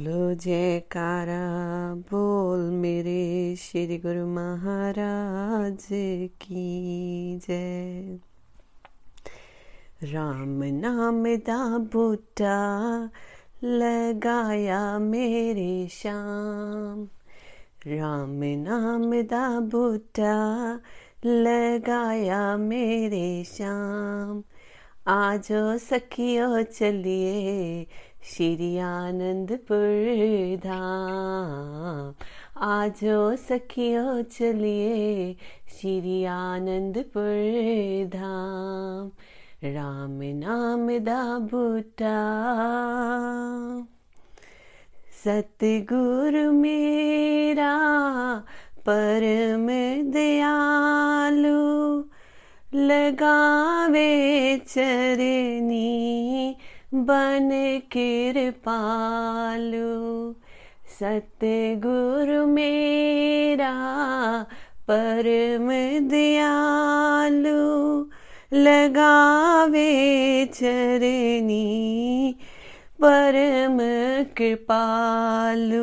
बोलो, जयकारा, बोल मेरे श्री गुरु महाराज की जय। राम नाम दा बूटा लगाया मेरे श्याम। राम नाम दा बूटा लगाया मेरे श्याम। आजो सखियो चलिए श्री आनंदपुर धाम आजो सखियो चलिए श्री आनंदपुर धाम राम नाम दा बूटा। सतगुरु मेरा, परम दयालु, लगावे चरनी बन कृपालु। सतगुरु मेरा परम दयालु। लगावे चरनी परम कृपालु।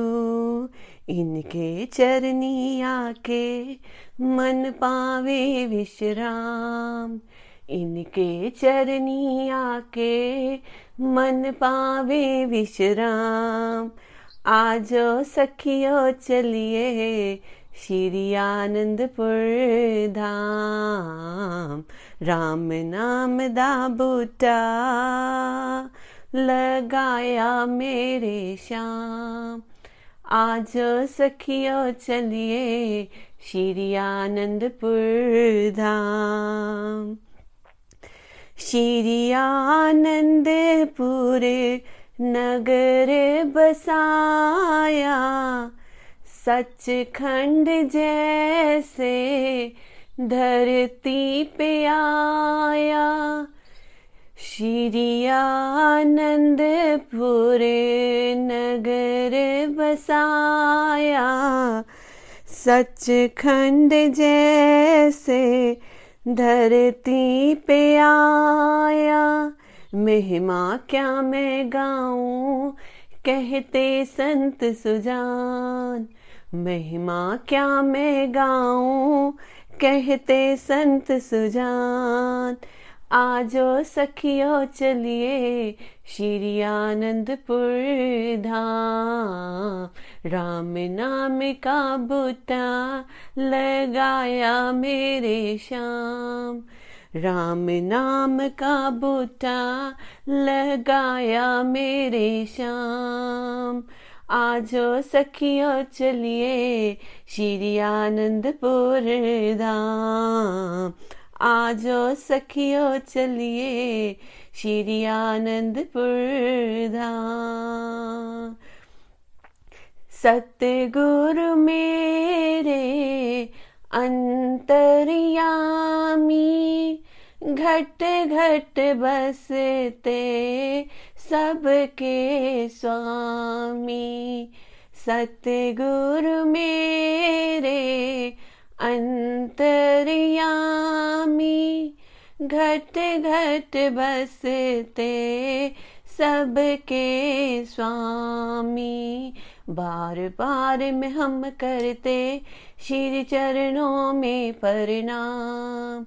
इनके चरनी आके मन पावे विश्राम। इनके चरनी आके मन पावे विश्राम। आजो सखियो चलिए श्री आनंदपुर धाम। राम नाम दा बूटा लगाया मेरे श्याम। आज सखियो चलिए श्री आनंदपुर धाम। श्री आनंदपुर नगर बसाया, सचखंड जैसे धरती पे आया। श्री आनंदपुर नगर बसाया, सचखंड जैसे धरती पे आया, मेहमा क्या मैं गाऊं? कहते संत सुजान, महिमा क्या मैं गाऊं? कहते संत सुजान, आजो सखियो चलिए श्री आनंदपुर धाम। राम नाम का बूटा लगाया मेरे श्याम। राम नाम का बूटा लगाया मेरे श्याम। आजो सखियो चलिए श्री आनंदपुर धाम। आजो सखियो चलिए श्री आनंदपुर धाम। सतगुरु मेरे, अंतर्यामी, घट घट बसते सबके स्वामी। सतगुरु मेरे, अंतर्यामी, घट घट बसते सबके स्वामी। बार बार में हम करते श्री चरणों में प्रणाम।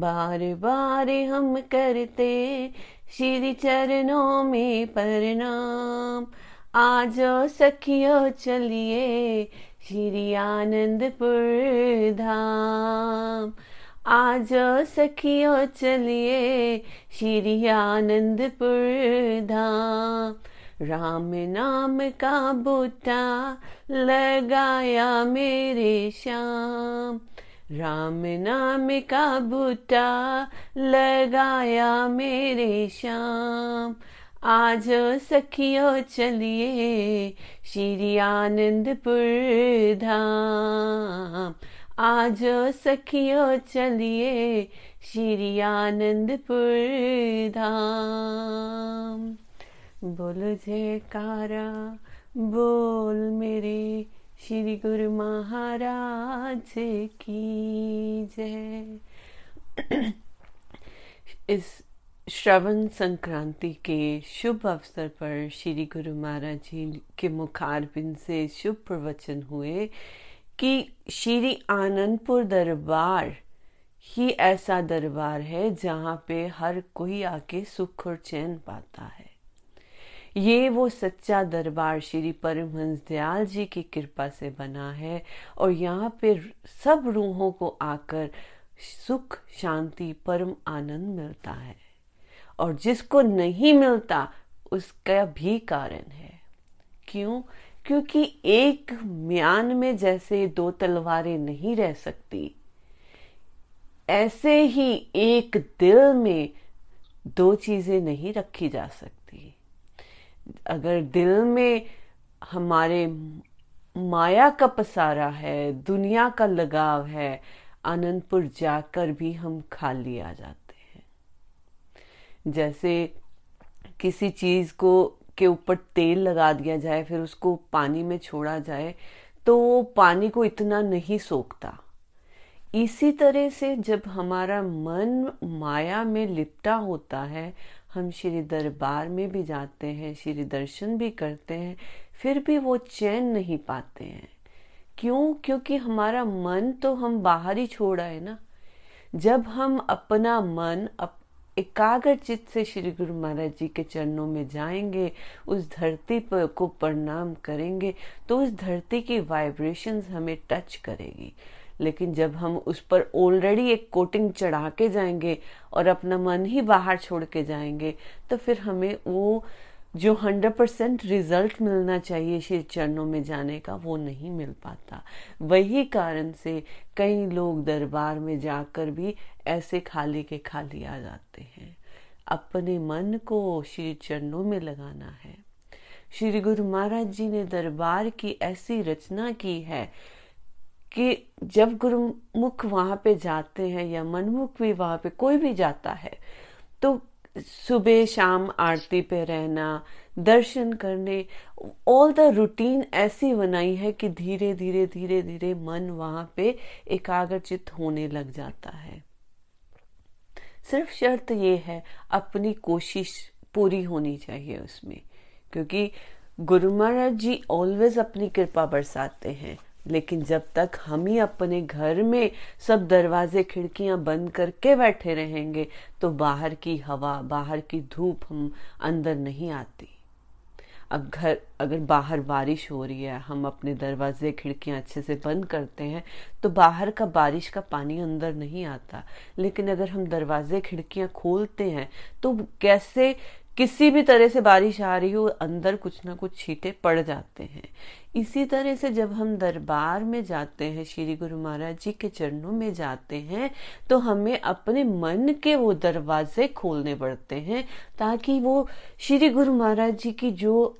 बार बार हम करते श्री चरणों में प्रणाम। आज सखियो चलिए श्री आनंदपुर धाम। आज सखियो चलिए श्री आनंदपुर धाम। राम नाम का बूटा लगाया मेरे श्याम। राम नाम का बूटा लगाया मेरे श्याम। आज सखियो चलिए श्री आनंदपुर धाम। आज सखियो चलिए श्री आनंदपुर धाम। बोलो जयकारा, बोल मेरे श्री गुरु महाराज की जय। इस श्रवण संक्रांति के शुभ अवसर पर श्री गुरु महाराज जी के मुखारबिंद से शुभ प्रवचन हुए कि श्री आनंदपुर दरबार ही ऐसा दरबार है जहाँ पे हर कोई आके सुख और चैन पाता है। ये वो सच्चा दरबार श्री परमहंस दयाल जी की कृपा से बना है और यहाँ पे सब रूहों को आकर सुख, शांति, परम आनंद मिलता है। और जिसको नहीं मिलता, उसका भी कारण है। क्यों? क्योंकि एक म्यान में जैसे दो तलवारें नहीं रह सकती, ऐसे ही एक दिल में दो चीज़ें नहीं रखी जा सकती। अगर दिल में हमारे माया का पसारा है, दुनिया का लगाव है, आनंदपुर जाकर भी हम खाली आ जाते हैं। जैसे किसी चीज़ को, के ऊपर तेल लगा दिया जाए, फिर उसको पानी में छोड़ा जाए तो वो पानी को इतना नहीं सोखता। इसी तरह से जब हमारा मन माया में लिपटा होता है हम श्री दरबार में भी जाते हैं श्री दर्शन भी करते हैं फिर भी वो चैन नहीं पाते हैं। क्यों? क्योंकि हमारा मन तो हम बाहर ही छोड़ा है ना। जब हम अपना मन अप, एकाग्र चित्त से श्री गुरु महाराज जी के चरणों में जाएँगे उस धरती पर को प्रणाम करेंगे तो उस धरती की वाइब्रेशंस हमें टच करेगी। लेकिन जब हम उस पर ऑलरेडी एक कोटिंग चढ़ा के जाएँगे और अपना मन ही बाहर छोड़ के जाएँगे तो फिर हमें वो जो हंड्रेड परसेंट रिज़ल्ट मिलना चाहिए श्री चरणों में जाने का, वो नहीं मिल पाता। वही कारण से कई लोग दरबार में जाकर भी ऐसे खाली के खाली आ जाते हैं। अपने मन को श्री चरणों में लगाना है। श्री गुरु महाराज जी ने दरबार की ऐसी रचना की है कि जब गुरुमुख वहाँ पे जाते हैं या मनमुख भी वहाँ पे कोई भी जाता है तो सुबह, शाम आरती पे रहना, दर्शन करने ऑल द रूटीन ऐसी बनाई है कि धीरे धीरे धीरे धीरे मन वहाँ पे एकाग्रचित होने लग जाता है। सिर्फ़ शर्त ये है, अपनी कोशिश पूरी होनी चाहिए उसमें, क्योंकि गुरु महाराज जी ऑलवेज अपनी कृपा बरसाते हैं। लेकिन जब तक हम ही अपने घर में सब दरवाजे खिड़कियाँ बंद करके बैठे रहेंगे तो बाहर की हवा, बाहर की धूप हम अंदर नहीं आती। अब घर, अगर बाहर बारिश हो रही है, हम अपने दरवाजे खिड़कियाँ अच्छे से बंद करते हैं तो बाहर का बारिश का पानी अंदर नहीं आता। लेकिन अगर हम दरवाजे खिड़कियाँ खोलते हैं तो कैसे किसी भी तरह से बारिश आ रही हो, अंदर कुछ ना कुछ छीटे पड़ जाते हैं। इसी तरह से जब हम दरबार में जाते हैं, श्री गुरु महाराज जी के चरणों में जाते हैं तो हमें अपने मन के वो दरवाजे खोलने पड़ते हैं, ताकि वो श्री गुरु महाराज जी की जो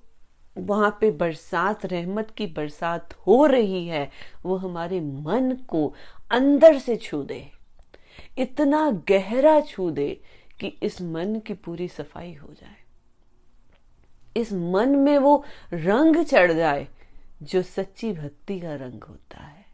वहाँ पे बरसात, रहमत की बरसात हो रही है, वो हमारे मन को अंदर से छू दे। इतना गहरा छू दे कि इस मन की पूरी सफ़ाई हो जाए। इस मन में वो रंग चढ़ जाए जो सच्ची भक्ति का रंग होता है।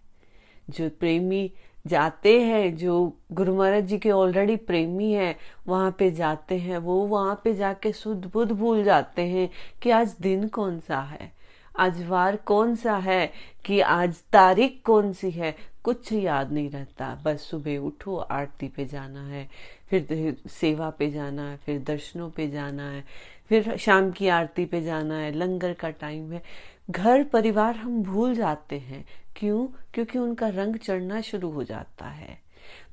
जो प्रेमी जाते हैं, जो गुरु महाराज जी के ऑलरेडी प्रेमी हैं, वहाँ पे जाते हैं, वो वहाँ पे जाके शुद्ध बुद्ध भूल जाते हैं कि आज दिन कौन सा है। आज वार कौन सा है कि आज तारीख कौन सी है? कुछ याद नहीं रहता। बस सुबह उठो, आरती पे जाना है, फिर सेवा पे जाना है, फिर दर्शनों पे जाना है, फिर शाम की आरती पे जाना है, लंगर का टाइम है। घर परिवार हम भूल जाते हैं। क्यों? क्योंकि उनका रंग चढ़ना शुरू हो जाता है।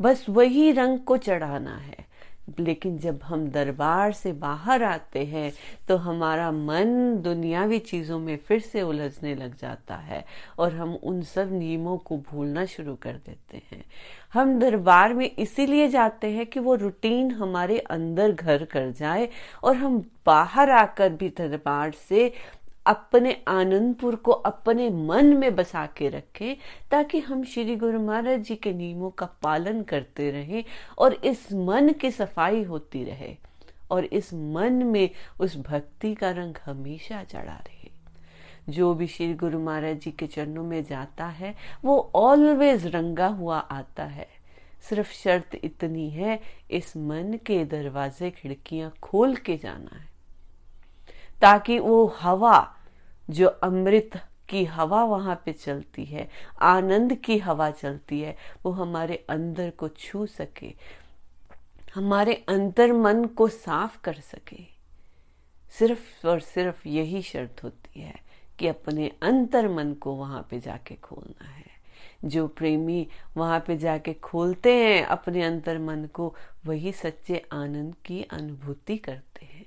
बस वही रंग को चढ़ाना है। लेकिन जब हम दरबार से बाहर आते हैं तो हमारा मन दुनियावी चीज़ों में फिर से उलझने लग जाता है और हम उन सब नियमों को भूलना शुरू कर देते हैं। हम दरबार में इसीलिए जाते हैं कि वो रूटीन हमारे अंदर घर कर जाए और हम बाहर आकर भी दरबार से अपने आनंदपुर को अपने मन में बसा के रखें, ताकि हम श्री गुरु महाराज जी के नियमों का पालन करते रहें और इस मन की सफ़ाई होती रहे और इस मन में उस भक्ति का रंग हमेशा चढ़ा रहे। जो भी श्री गुरु महाराज जी के चरणों में जाता है, वो ऑलवेज रंगा हुआ आता है। सिर्फ़ शर्त इतनी है, इस मन के दरवाजे खिड़कियाँ खोल के जाना है। ताकि वो हवा, जो अमृत की हवा वहाँ पे चलती है, आनंद की हवा चलती है, वो हमारे अंदर को छू सके, हमारे अंतर मन को साफ़ कर सके। सिर्फ़ और सिर्फ़ यही शर्त होती है कि अपने अंतर मन को वहाँ पे जाके खोलना है। जो प्रेमी वहाँ पे जाके खोलते हैं, अपने अंतर मन को, वही सच्चे आनंद की अनुभूति करते हैं।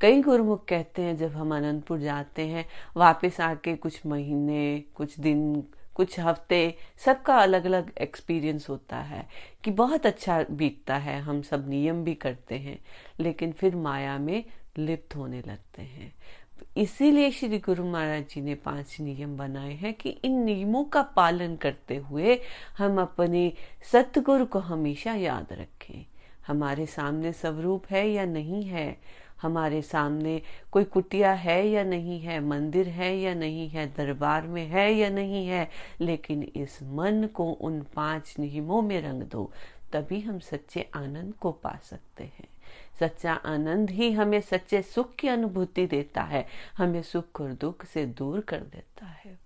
कई गुरुमुख कहते हैं, जब हम अनंतपुर जाते हैं, वापस आके कुछ महीने, कुछ दिन, कुछ हफ़्ते, सबका अलग अलग एक्सपीरियंस होता है कि बहुत अच्छा बीतता है। हम सब नियम भी करते हैं, लेकिन फिर माया में लिप्त होने लगते हैं। इसीलिए श्री गुरु महाराज जी ने पाँच नियम बनाए हैं कि इन नियमों का पालन करते हुए हम अपने सतगुरु को हमेशा याद रखें। हमारे सामने स्वरूप है या नहीं है हमारे सामने कोई कुटिया है या नहीं है, मंदिर है या नहीं है, दरबार में है या नहीं है, लेकिन इस मन को उन पाँच नियमों में रंग दो, तभी हम सच्चे आनंद को पा सकते हैं। सच्चा आनंद ही हमें सच्चे सुख की अनुभूति देता है, हमें सुख और दुख से दूर कर देता है।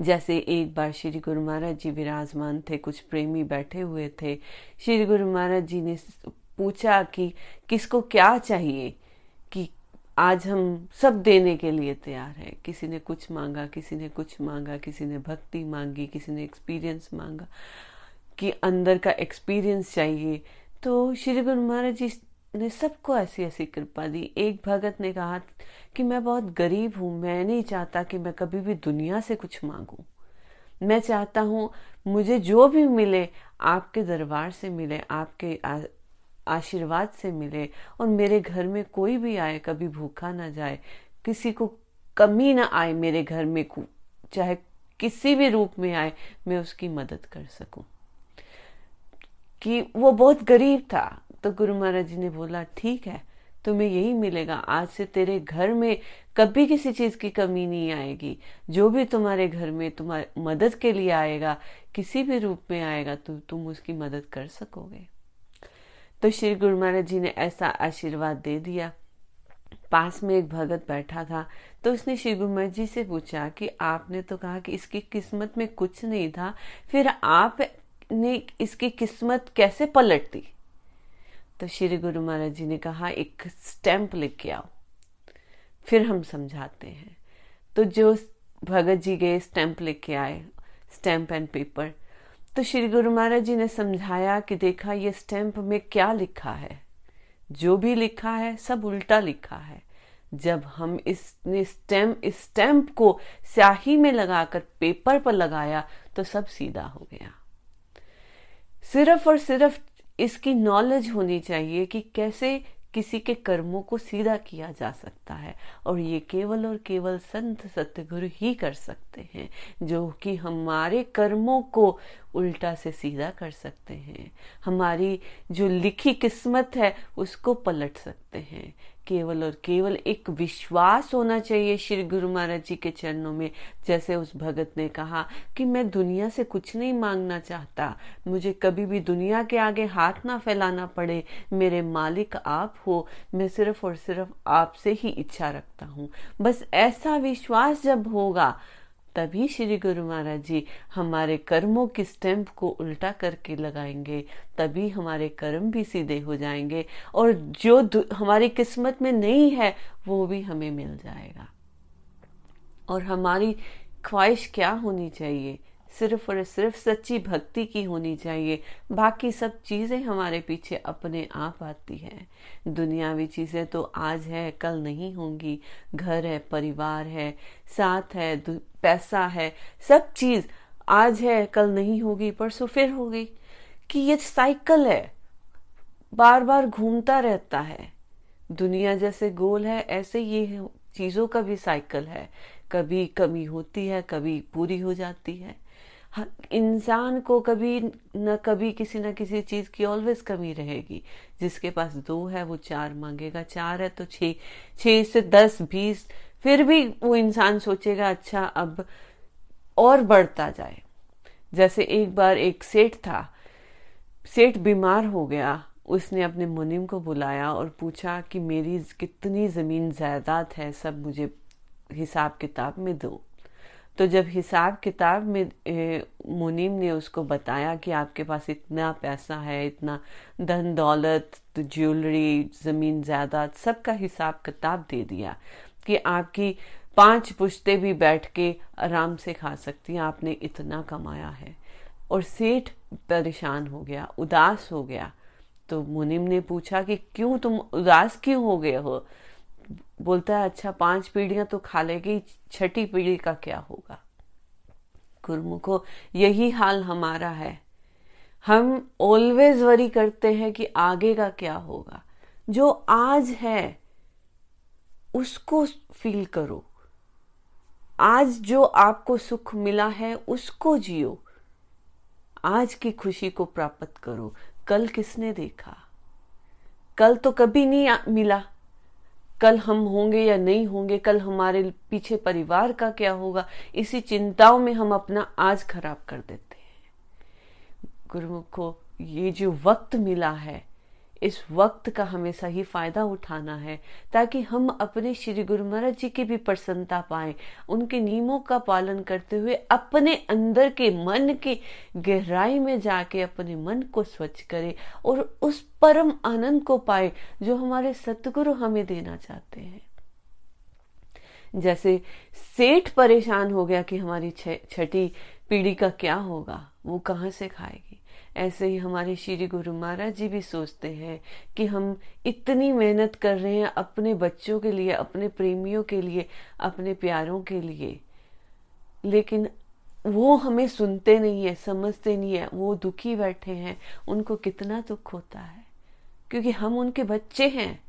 जैसे एक बार श्री गुरु महाराज जी विराजमान थे, कुछ प्रेमी बैठे हुए थे। श्री गुरु महाराज जी ने पूछा कि किसको क्या चाहिए? कि आज हम सब देने के लिए तैयार हैं। किसी ने कुछ मांगा, किसी ने कुछ मांगा, किसी ने भक्ति मांगी, किसी ने एक्सपीरियंस मांगा। कि अंदर का एक्सपीरियंस चाहिए। तो श्री गुरु महाराज जी ने सबको ऐसी ऐसी कृपा दी। एक भगत ने कहा कि मैं बहुत गरीब हूँ। मैं नहीं चाहता कि मैं कभी भी दुनिया से कुछ मांगू। मैं चाहता हूँ मुझे जो भी मिले, आपके दरबार से मिले, आपके आशीर्वाद से मिले और मेरे घर में कोई भी आए, कभी भूखा ना जाए, किसी को कमी ना आए मेरे घर में चाहे किसी भी रूप में आए, मैं उसकी मदद कर सकूँ। कि वो बहुत गरीब था तो गुरु महाराज जी ने बोला, ठीक है, तुम्हें यही मिलेगा, आज से तेरे घर में कभी किसी चीज़ की कमी नहीं आएगी। जो भी तुम्हारे घर में तुम्हारे, मदद के लिए आएगा, किसी भी रूप में आएगा तो तुम उसकी मदद कर सकोगे। तो श्री गुरु महाराज जी ने ऐसा आशीर्वाद दे दिया। पास में एक भगत बैठा था तो उसने श्री गुरु महाराज जी से पूछा कि आपने तो कहा कि इसकी किस्मत में कुछ नहीं था, फिर आपने इसकी किस्मत कैसे पलट दी तो श्री गुरु महाराज जी ने कहा, एक स्टैंप लिख के आओ, फिर हम समझाते हैं। तो जो भगत जी गए, स्टैंप लिख के आए, स्टैंप एंड पेपर तो श्री गुरु महाराज जी ने समझाया कि देखा ये स्टैंप में क्या लिखा है। जो भी लिखा है, सब उल्टा लिखा है। जब हम इस स्टैम्प इस स्टैंप को स्याही में लगाकर पेपर पर लगाया तो सब सीधा हो गया। सिर्फ़ और सिर्फ़ इसकी नॉलेज होनी चाहिए कि कैसे किसी के कर्मों को सीधा किया जा सकता है और ये केवल और केवल संत सतगुरु ही कर सकते हैं, जो कि हमारे कर्मों को उल्टा से सीधा कर सकते हैं। हमारी जो लिखी किस्मत है, उसको पलट सकते हैं। केवल और केवल एक विश्वास होना चाहिए श्री गुरु महाराज जी के चरणों में। जैसे उस भगत ने कहा कि मैं दुनिया से कुछ नहीं मांगना चाहता। मुझे कभी भी दुनिया के आगे हाथ ना फैलाना पड़े। मेरे मालिक आप हो। मैं सिर्फ़ और सिर्फ़ आपसे ही इच्छा रखता हूँ। बस ऐसा विश्वास जब होगा तभी श्री गुरु महाराज जी हमारे कर्मों की स्टैंप को उल्टा करके लगाएँगे, तभी हमारे कर्म भी सीधे हो जाएँगे और जो हमारी किस्मत में नहीं है, वो भी हमें मिल जाएगा। और हमारी ख्वाहिश क्या होनी चाहिए? सिर्फ़ और सिर्फ़ सच्ची भक्ति की होनी चाहिए। बाकी सब चीज़ें हमारे पीछे अपने आप आती है। दुनियावी चीज़ें तो आज है, कल नहीं होंगी। घर है, परिवार है, साथ है पैसा है, सब चीज़ आज है, कल नहीं होगी, परसों फिर होगी। कि ये साइकिल है बार बार घूमता रहता है। दुनिया जैसे गोल है, ऐसे ये चीज़ों का भी साइकिल है। कभी कमी होती है, कभी पूरी हो जाती है। इंसान को कभी न कभी किसी न किसी चीज़ की ऑलवेज कमी रहेगी। जिसके पास दो है, वो चार मांगेगा। चार है तो छ छ से दस, बीस, फिर भी वो इंसान सोचेगा अच्छा अब और बढ़ता जाए। जैसे एक बार एक सेठ था, सेठ बीमार हो गया, उसने अपने मुनिम को बुलाया और पूछा कि, मेरी कितनी ज़मीन जायदाद है, सब मुझे हिसाब किताब में दो। तो जब हिसाब किताब में मुनीम ने उसको बताया कि आपके पास इतना पैसा है, इतना धन, दौलत, ज्वेलरी, ज़मीन, जायदाद, सबका हिसाब किताब दे दिया कि आपकी पाँच पुश्ते भी बैठ के आराम से खा सकती हैं, आपने इतना कमाया है। और सेठ परेशान हो गया, उदास हो गया। तो मुनिम ने पूछा कि क्यों तुम उदास क्यों हो गए हो? बोलता है अच्छा पाँच पीढ़ियाँ तो खा लेगी, छठी पीढ़ी का क्या होगा? गुरुमुखो, यही हाल हमारा है। हम ऑलवेज वरी करते हैं कि आगे का क्या होगा। जो आज है, उसको फील करो। आज जो आपको सुख मिला है, उसको जियो। आज की खुशी को प्राप्त करो। कल किसने देखा? कल तो कभी नहीं मिला। कल हम होंगे या नहीं होंगे, कल हमारे पीछे परिवार का क्या होगा, इसी चिंताओं में हम अपना आज खराब कर देते हैं। गुरुमुख को ये जो वक्त मिला है इस वक्त का हमें सही फ़ायदा उठाना है, ताकि हम अपने श्री गुरु महाराज जी की भी प्रसन्नता पाए, उनके नियमों का पालन करते हुए अपने अंदर के मन की गहराई में जाके अपने मन को स्वच्छ करें और उस परम आनंद को पाए जो हमारे सतगुरु हमें देना चाहते हैं। जैसे सेठ परेशान हो गया कि हमारी छठी पीढ़ी का क्या होगा, वो कहाँ से खाएगी? ऐसे ही हमारे श्री गुरु महाराज जी भी सोचते हैं कि हम इतनी मेहनत कर रहे हैं अपने बच्चों के लिए, अपने प्रेमियों के लिए, अपने प्यारों के लिए। लेकिन वो हमें सुनते नहीं है, समझते नहीं है, वो दुखी बैठे हैं। उनको कितना दुख होता है, क्योंकि हम उनके बच्चे हैं।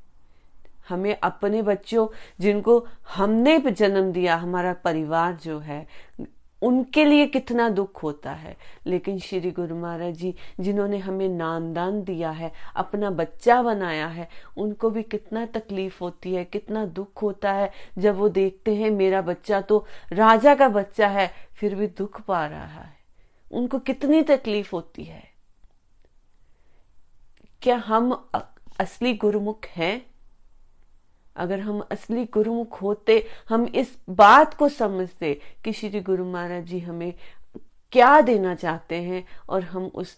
हमें अपने बच्चों जिनको हमने जन्म दिया, हमारा परिवार जो है उनके लिए कितना दुख होता है। लेकिन श्री गुरु महाराज जी, जिन्होंने हमें नामदान दिया है, अपना बच्चा बनाया है, उनको भी कितना तकलीफ़ होती है, कितना दुख होता है। जब वो देखते हैं, मेरा बच्चा तो राजा का बच्चा है, फिर भी दुख पा रहा है। उनको कितनी तकलीफ़ होती है। क्या हम असली गुरुमुख हैं? अगर हम असली गुरुमुख होते, हम इस बात को समझते कि श्री गुरु महाराज जी हमें क्या देना चाहते हैं और हम उस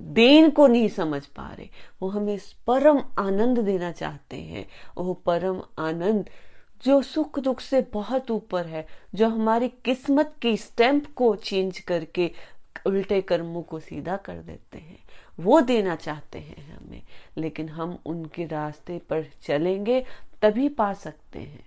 देन को नहीं समझ पा रहे। वो हमें परम आनंद देना चाहते हैं। वो परम आनंद, जो सुख दुख से बहुत ऊपर है, जो हमारी किस्मत की स्टैंप को चेंज करके उल्टे कर्मों को सीधा कर देते हैं। वो देना चाहते हैं हमें। लेकिन हम उनके रास्ते पर चलेंगे तभी पा सकते हैं।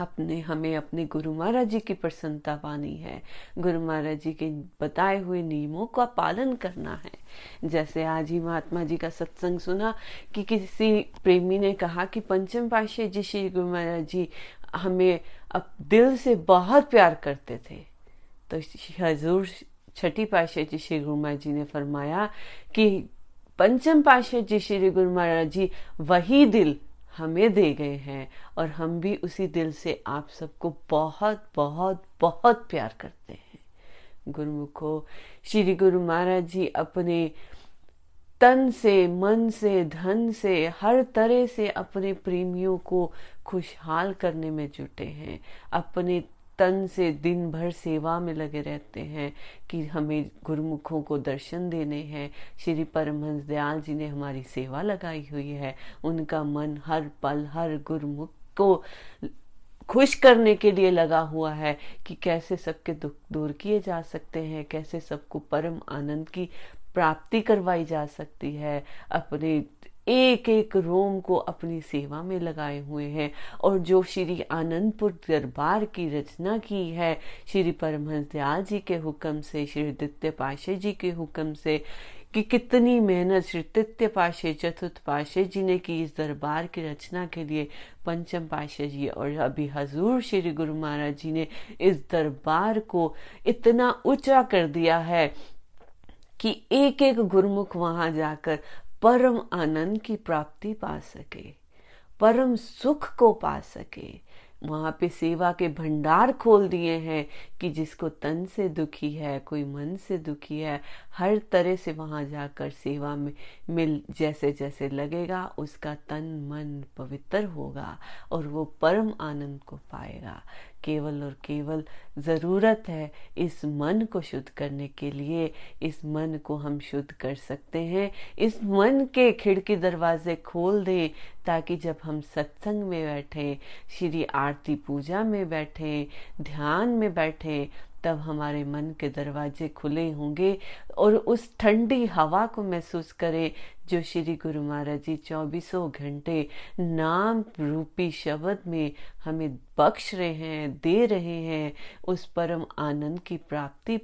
अपने, हमें अपने गुरु महाराज जी की प्रसन्नता पानी है। गुरु महाराज जी के बताए हुए नियमों का पालन करना है। जैसे आज ही महात्मा जी का सत्संग सुना कि किसी प्रेमी ने कहा कि पंचम पाशे जी श्री गुरु महाराज जी हमें अब दिल से बहुत प्यार करते थे। तो हजूर छठी पाशा जी श्री गुरु महाराज जी ने फरमाया कि पंचम पाशा जी श्री गुरु महाराज जी, वही दिल हमें दे गए हैं और हम भी उसी दिल से आप सबको बहुत बहुत बहुत प्यार करते हैं। गुरुमुखो, श्री गुरु महाराज जी अपने तन से, मन से, धन से, हर तरह से अपने प्रेमियों को खुशहाल करने में जुटे हैं। अपने तन से दिन भर सेवा में लगे रहते हैं कि हमें गुरुमुखों को दर्शन देने हैं। श्री परमहंस दयाल जी ने हमारी सेवा लगाई हुई है। उनका मन हर पल, हर गुरुमुख को खुश करने के लिए लगा हुआ है कि कैसे सबके दुख दूर किए जा सकते हैं, कैसे सबको परम आनंद की प्राप्ति करवाई जा सकती है। अपने एक एक रोम को अपनी सेवा में लगाए हुए हैं और जो श्री आनंदपुर दरबार की रचना की है, श्री परमहंस दयाल जी के हुक्म से, श्री दित्य पाशे जी के हुक्म से, कि कितनी मेहनत श्री तृतीय पाशे, चतुर्थ पाशे जी ने की इस दरबार की रचना के लिए, पंचम पाशे जी और अभी हजूर श्री गुरु महाराज जी ने इस दरबार को इतना ऊँचा कर दिया है कि एक एक गुरुमुख वहाँ जाकर परम आनंद की प्राप्ति पा सके, परम सुख को पा सके। वहाँ पे सेवा के भंडार खोल दिए हैं कि जिसको तन से दुखी है, कोई मन से दुखी है हर तरह से वहाँ जाकर सेवा में, मिल, जैसे जैसे लगेगा, उसका तन, मन पवित्र होगा और वो परम आनंद को पाएगा। केवल और केवल ज़रूरत है इस मन को शुद्ध करने के लिए। इस मन को हम शुद्ध कर सकते हैं। इस मन के खिड़की दरवाजे खोल दें ताकि जब हम सत्संग में बैठे, श्री आरती पूजा में बैठे, ध्यान में बैठे तब हमारे मन के दरवाजे खुले होंगे और उस ठंडी हवा को महसूस करें जो श्री गुरु महाराज जी चौबीसों घंटे नाम रूपी शब्द में हमें बख्श रहे हैं, दे रहे हैं, उस परम आनंद की प्राप्ति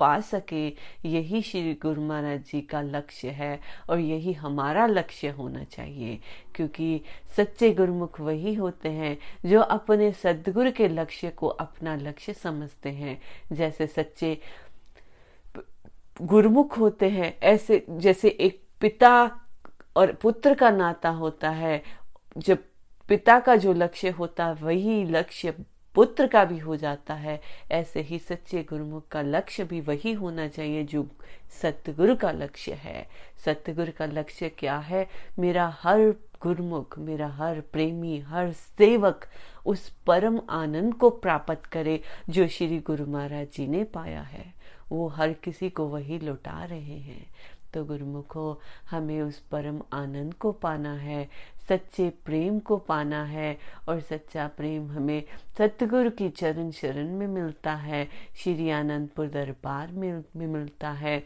पा सके। यही श्री गुरु महाराज जी का लक्ष्य है और यही हमारा लक्ष्य होना चाहिए, क्योंकि सच्चे गुरुमुख वही होते हैं जो अपने सदगुरु के लक्ष्य को अपना लक्ष्य समझते हैं। जैसे सच्चे गुरुमुख होते हैं, ऐसे जैसे एक पिता और पुत्र का नाता होता है, जब पिता का जो लक्ष्य होता है, वही लक्ष्य पुत्र का भी हो जाता है। ऐसे ही सच्चे गुरुमुख का लक्ष्य भी वही होना चाहिए जो सतगुरु का लक्ष्य है। सतगुरु का लक्ष्य क्या है? मेरा हर गुरुमुख, मेरा हर प्रेमी, हर सेवक उस परम आनंद को प्राप्त करे जो श्री गुरु महाराज जी ने पाया है। वो हर किसी को वही लौटा रहे हैं। तो गुरुमुखो हमें उस परम आनंद को पाना है सच्चे प्रेम को पाना है और सच्चा प्रेम हमें सतगुरु की चरण शरण में मिलता है श्री आनंदपुर दरबार में, में मिलता है।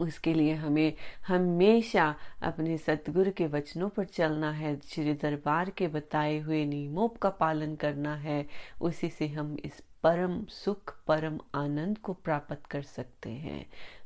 उसके लिए हमें हमेशा अपने सतगुरु के वचनों पर चलना है श्री दरबार के बताए हुए नियमों का पालन करना है उसी से हम इस परम सुख परम आनंद को प्राप्त कर सकते हैं।